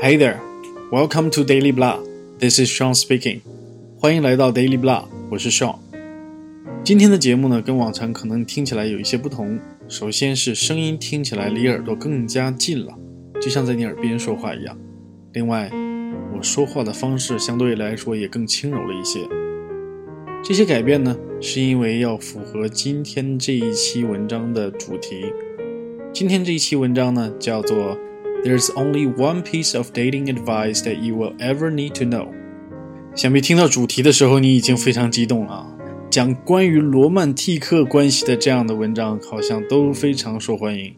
Hey there, welcome to Daily Blah. This is Sean speaking. 欢迎来到 Daily Blah，我是 Sean。今天的节目呢，跟往常可能听起来有一些不同。首先是声音听起来离耳朵更加近了，就像在你耳边说话一样。另外，我说话的方式相对来说也更轻柔了一些。这些改变呢，是因为要符合今天这一期文章的主题。今天这一期文章呢，叫做 "There's only one piece of dating advice that you will ever need to know"。想必听到主题的时候，你已经非常激动了。讲关于罗曼蒂克关系的这样的文章，好像都非常受欢迎。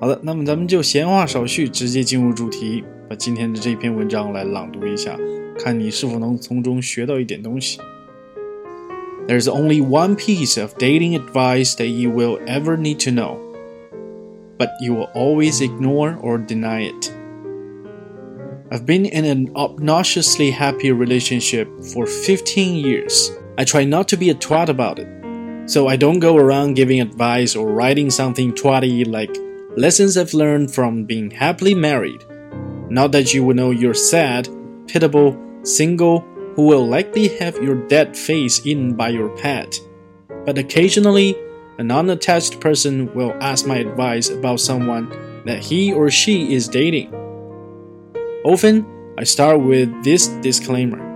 好的，那么咱们就闲话少叙，直接进入主题，把今天的这篇文章来朗读一下，看你是否能从中学到一点东西。There's only one piece of dating advice that you will ever need to know, but you will always ignore or deny it. I've been in an obnoxiously happy relationship for 15 years. I try not to be a twat about it. So I don't go around giving advice or writing something twatty like lessons I've learned from being happily married. Not that you will know you're sad, pitiable, single, who will likely have your dead face eaten by your pet. But occasionally, a non attached person will ask my advice about someone that he or she is dating. Often, I start with this disclaimer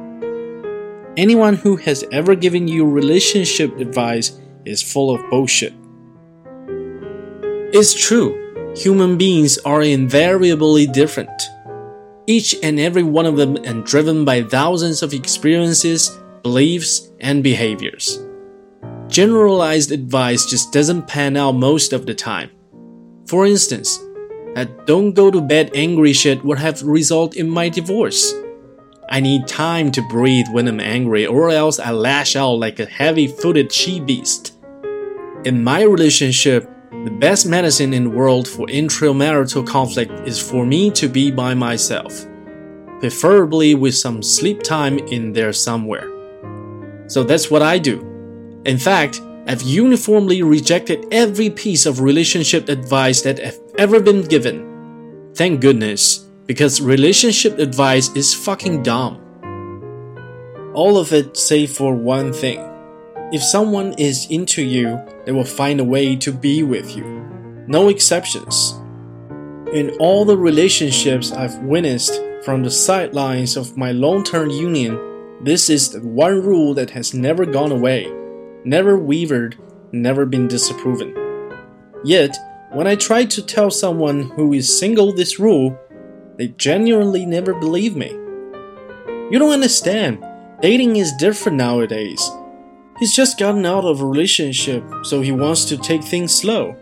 Anyone who has ever given you relationship advice is full of bullshit. It's true, human beings are invariably different each and every one of them and driven by thousands of experiences, beliefs, and behaviors. Generalized advice just doesn't pan out most of the time. For instance, a don't go to bed angry shit would have resulted in my divorce. I need time to breathe when I'm angry, or else I lash out like a heavy footed she beast. In my relationship, the best medicine in the world for intramarital conflict is for me to be by myself, preferably with some sleep time in there somewhere. So that's what I do. In fact, I've uniformly rejected every piece of relationship advice that I've ever been given. Thank goodness, because relationship advice is fucking dumb. All of it save for one thing. If someone is into you, they will find a way to be with you. No exceptions. In all the relationships I've witnessed from the sidelines of my long term union, this is the one rule that has never gone away, never wavered, never been disproven. Yet, when I try to tell someone who is single this rule, they genuinely never believe me. You don't understand. Dating is different nowadays. He's just gotten out of a relationship, so he wants to take things slow.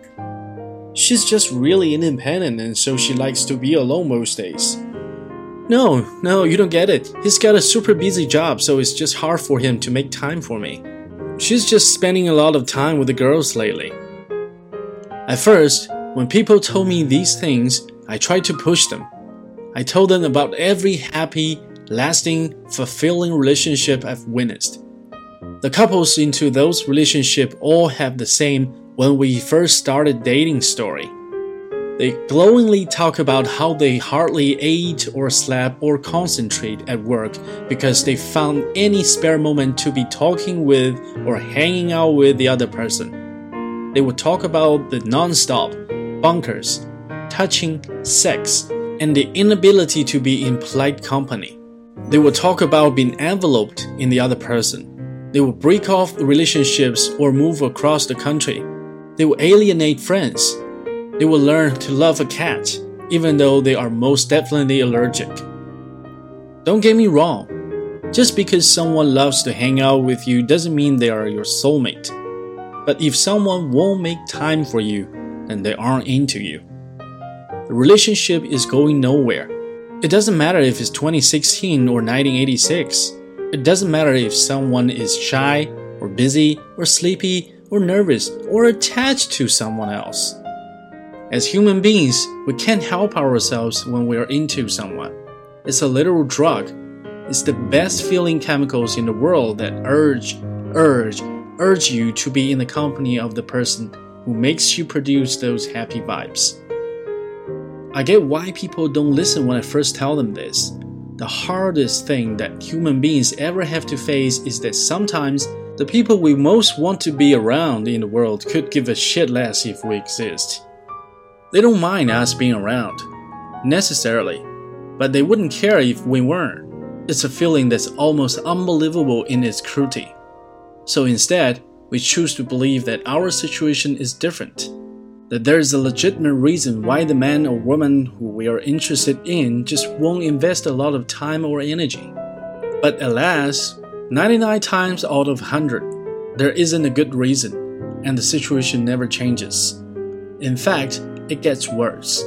She's just really independent, and so she likes to be alone most days. No, no, you don't get it. He's got a super busy job, so it's just hard for him to make time for me. She's just spending a lot of time with the girls lately. At first, when people told me these things, I tried to push them. I told them about every happy, lasting, fulfilling relationship I've witnessed. The couples into those relationships all have the same when we first started dating story. They glowingly talk about how they hardly ate or slept or concentrate at work because they found any spare moment to be talking with or hanging out with the other person. They would talk about the non-stop, bunkers, touching, sex, and the inability to be in polite company. They would talk about being enveloped in the other person they would break off relationships or move across the country. They would alienate friends. They will learn to love a cat, even though they are most definitely allergic. Don't get me wrong. Just because someone loves to hang out with you doesn't mean they are your soulmate. But if someone won't make time for you, then they aren't into you. The relationship is going nowhere. It doesn't matter if it's 2016 or 1986. It doesn't matter if someone is shy, or busy, or sleepy, or nervous, or attached to someone else. As human beings, we can't help ourselves when we are into someone. It's a literal drug. It's the best feeling chemicals in the world that urge, urge, urge you to be in the company of the person who makes you produce those happy vibes. I get why people don't listen when I first tell them this. The hardest thing that human beings ever have to face is that sometimes the people we most want to be around in the world could give a shit less if we exist. They don't mind us being around, necessarily, but they wouldn't care if we weren't. It's a feeling that's almost unbelievable in its cruelty. So instead, we choose to believe that our situation is different that there is a legitimate reason why the man or woman who we are interested in just won't invest a lot of time or energy. But alas, 99 times out of 100, there isn't a good reason, and the situation never changes. In fact, it gets worse,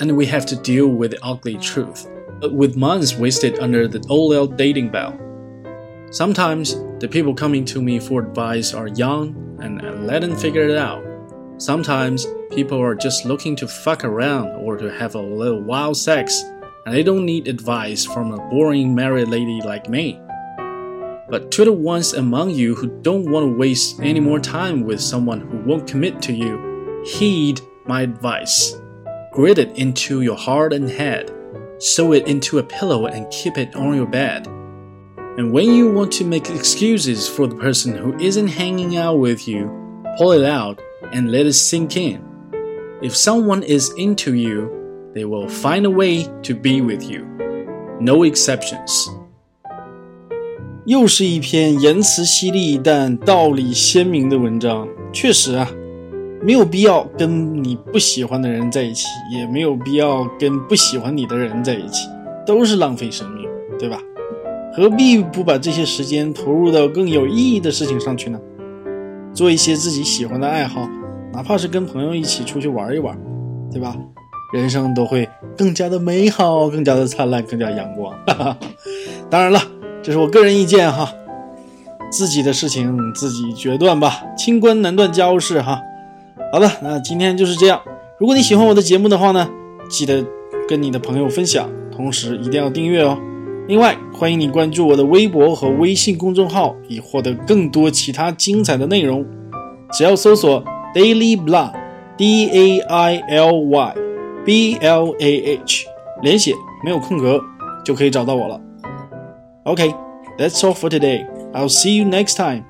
and we have to deal with the ugly truth, but with months wasted under the old dating bell. Sometimes the people coming to me for advice are young and I let them figure it out. Sometimes people are just looking to fuck around or to have a little wild sex, and they don't need advice from a boring married lady like me. But to the ones among you who don't want to waste any more time with someone who won't commit to you, heed my advice. Grit it into your heart and head, sew it into a pillow and keep it on your bed. And when you want to make excuses for the person who isn't hanging out with you, pull it out and let it sink in. If someone is into you, they will find a way to be with you. No exceptions. 又是一篇言辞犀利但道理鲜明的文章。确实啊， 没有必要跟你不喜欢的人在一起，也没有必要跟不喜欢你的人在一起，都是浪费生命，对吧？何必不把这些时间投入到更有意义的事情上去呢？做一些自己喜欢的爱好，哪怕是跟朋友一起出去玩一玩，对吧？人生都会更加的美好，更加的灿烂，更加阳光。哈哈。当然了，这是我个人意见哈，自己的事情自己决断吧，清官难断家务事哈。好的，那今天就是这样。如果你喜欢我的节目的话呢，记得跟你的朋友分享，同时一定要订阅哦。另外，欢迎你关注我的微博和微信公众号，以获得更多其他精彩的内容。只要搜索 Daily Blah，D A I L Y B L A H，连写没有空格，就可以找到我了。OK，that's all for today. I'll see you next time.